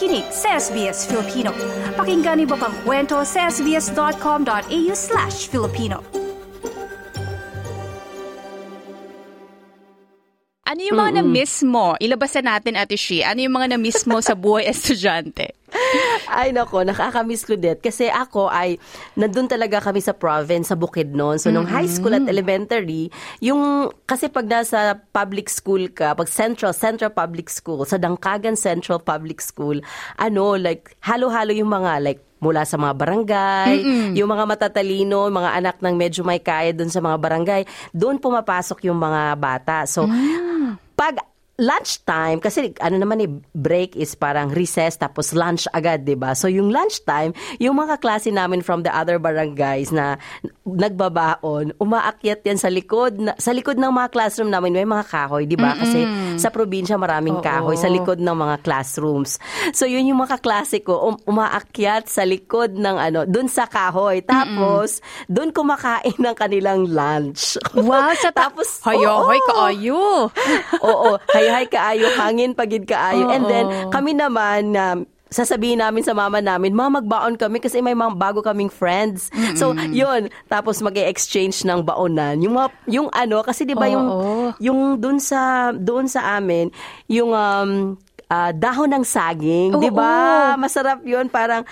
nakikinig sa SBS Filipino. Pakinggan niyo pang kwento sa sbs.com.au slash Filipino. Ano yung mga na-miss mo? Ilabas na natin, Ate Shi. Ano yung mga na-miss mo sa buhay estudyante? Ay nako, nakakamiss ko din. Kasi ako ay, nandun talaga kami sa province, sa Bukidnon. So, nung high school at elementary, yung, kasi pag nasa public school ka, pag central, central public school, sa Dangkagan Central Public School, ano, like, halo-halo yung mga, like, mula sa mga barangay, yung mga matatalino, mga anak ng medyo may kaya doon sa mga barangay, doon pumapasok yung mga bata. So, pag lunchtime, kasi ano naman eh, break is parang recess tapos lunch agad, di ba? So yung lunchtime, yung mga klase namin from the other barangays na nagbabaon, umaakyat yan sa likod, na, sa likod ng mga classroom namin, may mga kahoy, di ba? Kasi sa probinsya maraming Oo. kahoy sa likod ng mga classrooms. So yun yung mga klase ko, um, umaakyat sa likod ng ano, dun sa kahoy. Tapos, dun kumakain ng kanilang lunch. Wow, sa tapos, hayo, hoy, kaayo. Oo, hay-hay kaayo, hangin pagid kaayo. And then, kami naman, um, sasabihin namin sa mama namin, ma, magbaon kami kasi may mga bago kaming friends. So, yun. Tapos mag exchange ng baonan. Yung, yung ano, kasi di ba yung, Oo. yung dun sa, doon sa amin, yung um, ah, dahon ng saging, di ba? Masarap yun. Parang,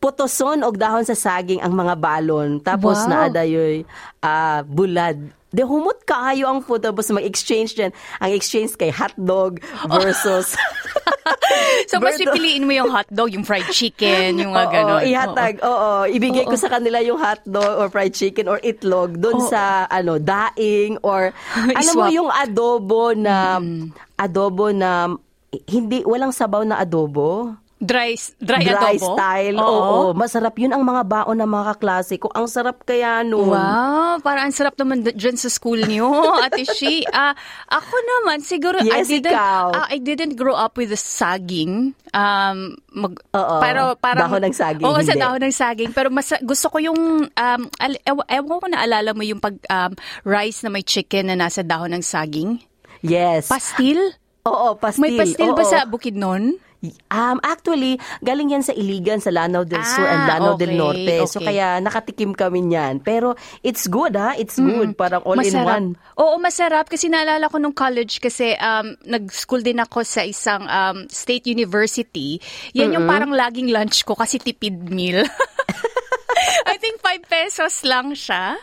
putoson og dahon sa saging ang mga balon. Tapos Wow. naada yoy ah, bulad. De humot kaayo ang food tapos mag-exchange din. Ang exchange kay hotdog versus So, mas pipiliin mo yung hotdog, yung fried chicken, yung mga Oo, ganon. ihatag. Oo, ibigay ko sa kanila yung hotdog or fried chicken or itlog doon sa ano, daing or alam mo yung adobo na adobo na hindi walang sabaw na adobo. Dry, dry, Dry adobo? style. Oo. Masarap yun ang mga baon ng mga kaklase ko. Ang sarap kaya nun. Wow, parang ang sarap naman dyan sa school niyo, Ate Shi. Ah, ako naman, siguro, I Yes, didn't, ikaw. ah, I didn't grow up with the saging. Um, mag, Oo, pero parang, dahon ng saging, Oo, sa dahon ng saging. Pero mas, gusto ko yung, um, al, ew, ewan ko na alala mo yung pag, um, rice na may chicken na nasa dahon ng saging. Yes. Pastil? Oo, pastil. May pastil ba Oo. sa Bukidnon? Um, actually, galing yan sa Iligan, sa Lanao del Sur and Ah, Lanao del okay, Norte. So okay. kaya nakatikim kami niyan. Pero it's good ha, it's good. Parang all in masarap. one. Oo, masarap kasi naalala ko nung college kasi um, nag-school din ako sa isang um, state university. Yan yung parang laging lunch ko kasi tipid meal. I think 5 pesos lang siya.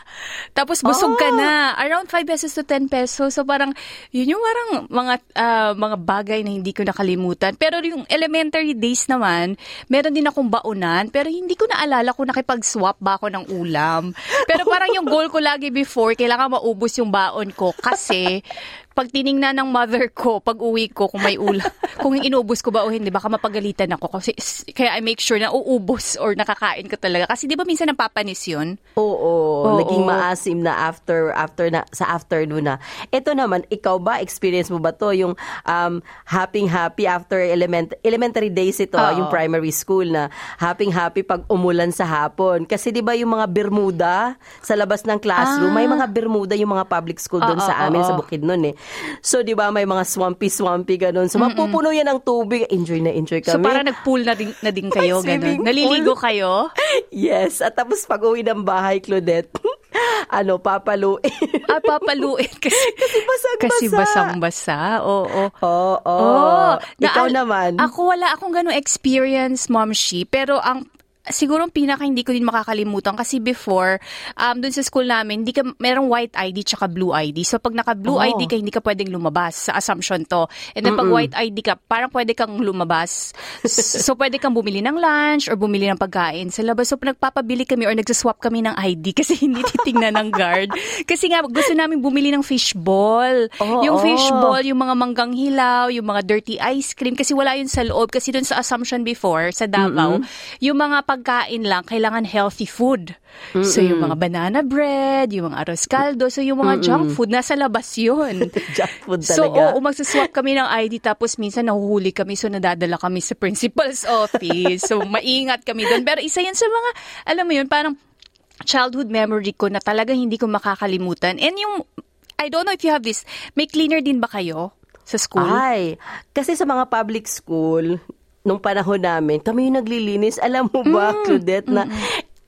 Tapos busog ka Oh. na. Around 5 pesos to 10 pesos. So parang, yun yung parang mga, ah, mga bagay na hindi ko nakalimutan. Pero yung elementary days naman, meron din akong baunan. Pero hindi ko naalala kung nakipag-swap ba ako ng ulam. Pero parang yung goal ko lagi before, kailangan maubos yung baon ko. Kasi, pag tiningnan ng mother ko, pag uwi ko, kung may ulam, kung inubos ko ba o hindi, baka mapagalitan ako. Kasi, kaya I make sure na uubos or nakakain ko talaga. Kasi di ba minsan napapanis yun? Oo, Oo. naging maasim na after after na sa afternoon na. Ito naman, ikaw ba experience mo ba to yung um happy happy after element elementary days ito, Oo. yung primary school na happy happy pag umulan sa hapon. Kasi 'di ba yung mga bermuda sa labas ng classroom, may mga bermuda yung mga public school doon Ah. Oo, sa amin sa Bukidnon eh. So 'di ba may mga swampy swampy ganun. So mapupuno yan ng tubig. Enjoy na enjoy kami. So parang nag-pool na din, na din kayo, ganun. Naliligo pool. kayo? Yes, at tapos pag uwi ng bahay, Claudette, ano, papaluin. Ah, papaluin kasi, Kasi basang-basa. kasi basang-basa. Oo. Oo, oo. Oh, Ikaw naman. Ako wala akong ganong experience, Mom Shi. Pero ang siguro ang pinaka hindi ko din makakalimutan kasi before um dun sa school namin hindi ka merong white ID tsaka blue ID so pag naka blue Oh. ID ka hindi ka pwedeng lumabas. Sa assumption to. And then pag white ID ka parang pwede kang lumabas. So pwede kang bumili ng lunch or bumili ng pagkain sa labas. So nagpapabili kami or nagsaswap kami ng ID kasi hindi titingnan ng guard. Kasi nga gusto namin bumili ng fishball Oo. yung fishball yung mga manggang hilaw, yung mga dirty ice cream. Kasi wala yun sa loob. Kasi dun sa assumption before sa Davao, yung mga pagkain lang kailangan healthy food. So yung mga banana bread, yung mga arroz caldo, so yung mga junk food nasa labas yun. Junk food So, talaga. oo, magsaswap kami ng ID tapos minsan nahuhuli kami so nadadala kami sa principal's office. So, maingat kami doon. Pero isa yan sa mga, alam mo yun, parang childhood memory ko na talagang hindi ko makakalimutan. And yung, I don't know if you have this, may cleaner din ba kayo sa school? Ay, kasi sa mga public school, nung panahon namin, kami yung naglilinis. Alam mo ba, Claudette, na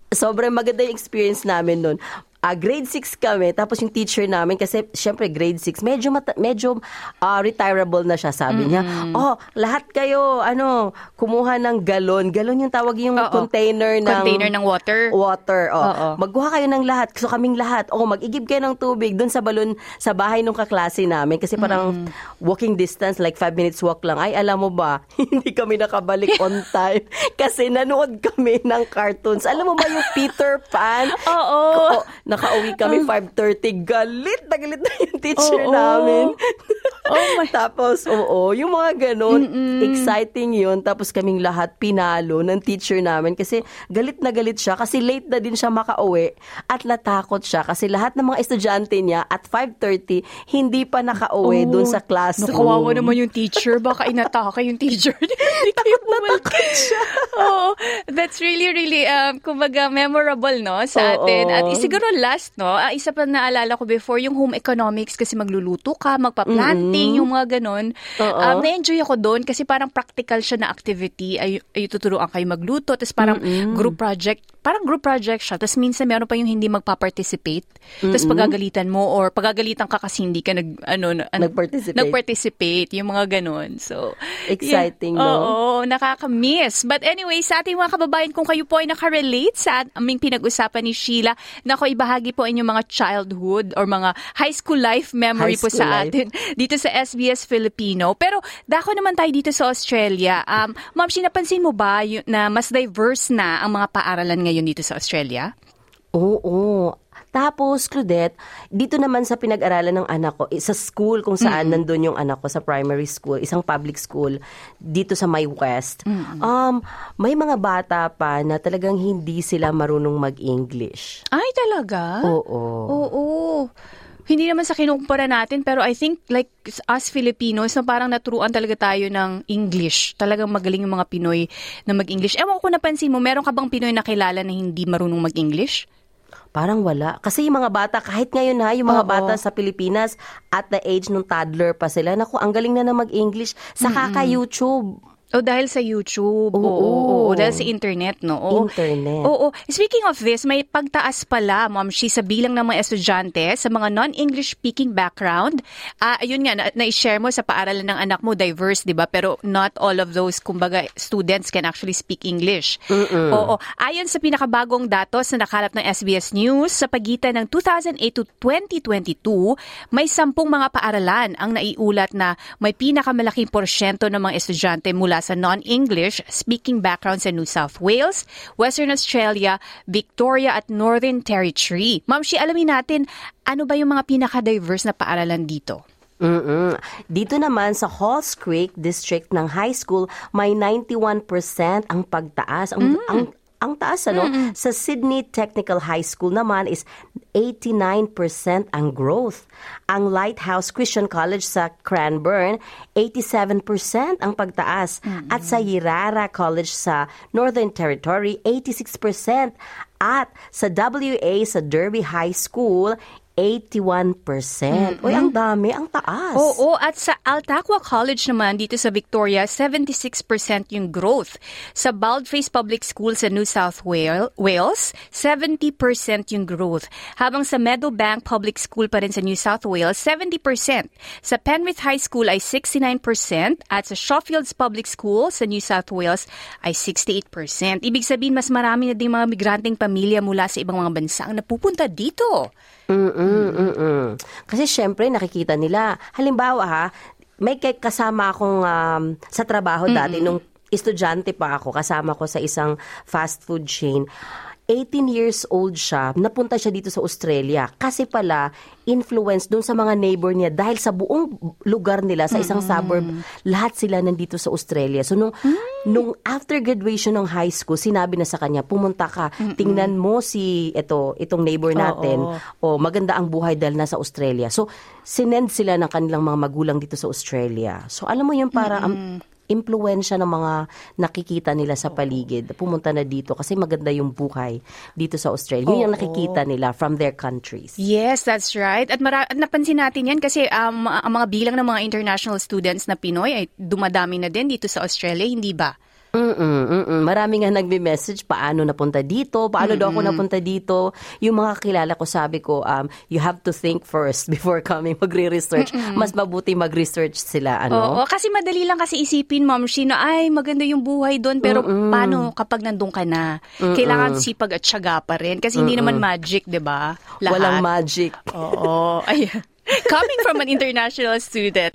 sobrang maganda yung experience namin nun. Ah, grade 6 kami, tapos yung teacher namin, kasi syempre grade 6, medyo, mata- medyo ah, retirable na siya, sabi niya. Oh, lahat kayo, ano, kumuha ng galon. Galon yung tawag yung Oo. container ng... Container ng water. Water, oh. Oo. Magkuha kayo ng lahat. So kaming lahat. Oh, mag-igib kayo ng tubig doon sa balon sa bahay ng kaklase namin kasi parang walking distance like five minutes walk lang. Ay, alam mo ba, hindi kami nakabalik on time kasi nanood kami ng cartoons. Alam mo ba yung Peter Pan? Oo. Nakauwi kami 5:30. Galit na galit na yung teacher Oo. namin. Oh my- Tapos, oo, yung mga ganun, exciting yun. Tapos kaming lahat pinalo ng teacher namin kasi galit na galit siya kasi late na din siya makauwi at natakot siya kasi lahat ng mga estudyante niya at 5.30 hindi pa nakauwi Oh, dun sa classroom. Nakawawa naman yung teacher. Baka inatake yung teacher. Hindi kayo bumalik. Oo. That's really, really, um, kumbaga, memorable, no, sa Oo. atin. At siguro last, no, ah, isa pa naalala ko before, yung home economics kasi magluluto ka, magpa-planting, yung mga ganun. Oo. Um, na-enjoy ako doon kasi parang practical siya na activity. Ay, ay tuturuan kayo magluto. Tapos parang group project. Parang group project siya. Tapos minsan meron pa yung hindi magpa-participate. Tapos pagagalitan mo or pagagalitan ka kasi hindi ka nag, ano, ano, Nag-participate. nag-participate, yung mga ganun. So, Exciting, yeah. no? Oo, nakaka-miss. But anyway, sa ating mga kababayan, kung kayo po ay nakarelate sa aming pinag-usapan ni Sheila, nako ibahagi po inyong mga childhood or mga high school life memory High po school sa life. atin dito sa SBS Filipino. Pero dako naman tayo dito sa Australia. Um, Ma'am, Shi, napansin mo ba yun- na mas diverse na ang mga paaralan ngayon dito sa Australia? Oo. Tapos, Claudette, dito naman sa pinag-aralan ng anak ko, sa school kung saan nandun yung anak ko, sa primary school, isang public school, dito sa My West, um, may mga bata pa na talagang hindi sila marunong mag-English. Ay, talaga? Oo. Oo. Hindi naman sa kinukumpara natin, pero I think like us Filipinos, na parang naturuan talaga tayo ng English. Talagang magaling yung mga Pinoy na mag-English. Ewan ko kung napansin mo, meron ka bang Pinoy na kilala na hindi marunong mag-English? Parang wala. Kasi yung mga bata, kahit ngayon ha, yung mga Oo. bata sa Pilipinas, at the age ng toddler pa sila, naku, ang galing na na mag-English. Sa kaka-YouTube. O dahil sa YouTube. Oo. Oo. oo. Dahil sa internet, no? Oo. Internet. Oo. Speaking of this, may pagtaas pala, Ma'am Shi, sa bilang ng mga estudyante sa mga non-English speaking background. Ah, ayun nga, na- na-share mo sa paaralan ng anak mo, diverse, di ba? Pero not all of those, kumbaga, students can actually speak English. Oo. Ayon sa pinakabagong datos na nakalap ng SBS News, sa pagitan ng 2008 to 2022, may sampung mga paaralan ang naiulat na may pinakamalaking porsyento ng mga estudyante mula sa non-English speaking background sa New South Wales, Western Australia, Victoria at Northern Territory. Ma'am Shi, alamin natin, ano ba yung mga pinaka-diverse na paaralan dito? mm Dito naman sa Halls Creek District ng high school, may 91% ang pagtaas. Ang, ang, ang taas, ano? Sa Sydney Technical High School naman is 89% ang growth. Ang Lighthouse Christian College sa Cranbourne, 87% ang pagtaas. At sa Yirara College sa Northern Territory, 86%. At sa WA sa Derby High School, 81%. Uy, ang dami, ang taas. Oo, at sa Altaqua College naman dito sa Victoria, 76% yung growth. Sa Baldface Public School sa New South Wal- Wales, 70% yung growth. Habang sa Meadowbank Public School pa rin sa New South Wales, 70%. Sa Penrith High School ay 69% at sa Shawfields Public School sa New South Wales ay 68%. Ibig sabihin, mas marami na din mga migranteng pamilya mula sa ibang mga bansa ang napupunta dito. Mm-mm, mm-mm. Kasi syempre, nakikita nila. Halimbawa ha, may kasama akong um, sa trabaho dati, nung estudyante pa ako, kasama ko sa isang fast food chain. 18 years old siya, napunta siya dito sa Australia. Kasi pala, influence doon sa mga neighbor niya dahil sa buong lugar nila, sa isang suburb, lahat sila nandito sa Australia. So, nung, nung after graduation ng high school, sinabi na sa kanya, pumunta ka, tingnan mo si ito, itong neighbor natin, o maganda ang buhay dahil nasa Australia. So, sinend sila ng kanilang mga magulang dito sa Australia. So, alam mo yun, para ang impluensya ng mga nakikita nila sa paligid. Pumunta na dito kasi maganda yung buhay dito sa Australia. Yun yung nakikita nila from their countries. Yes, that's right. At mara- at napansin natin yan kasi um, ang mga bilang ng mga international students na Pinoy ay dumadami na din dito sa Australia, hindi ba? Mm-mm, mm-mm. Marami nga nagme-message, paano napunta dito, paano daw ako napunta dito. Yung mga kilala ko, sabi ko, um, you have to think first before coming magre-research. Mas mabuti mag-research sila, ano? Oo, kasi madali lang kasi isipin, Ma'am Shi, na ay maganda yung buhay doon, pero paano kapag nandun ka na? Kailangan sipag at syaga pa rin kasi hindi naman magic, 'di ba? Walang magic. Oo. Ay, coming from an international student.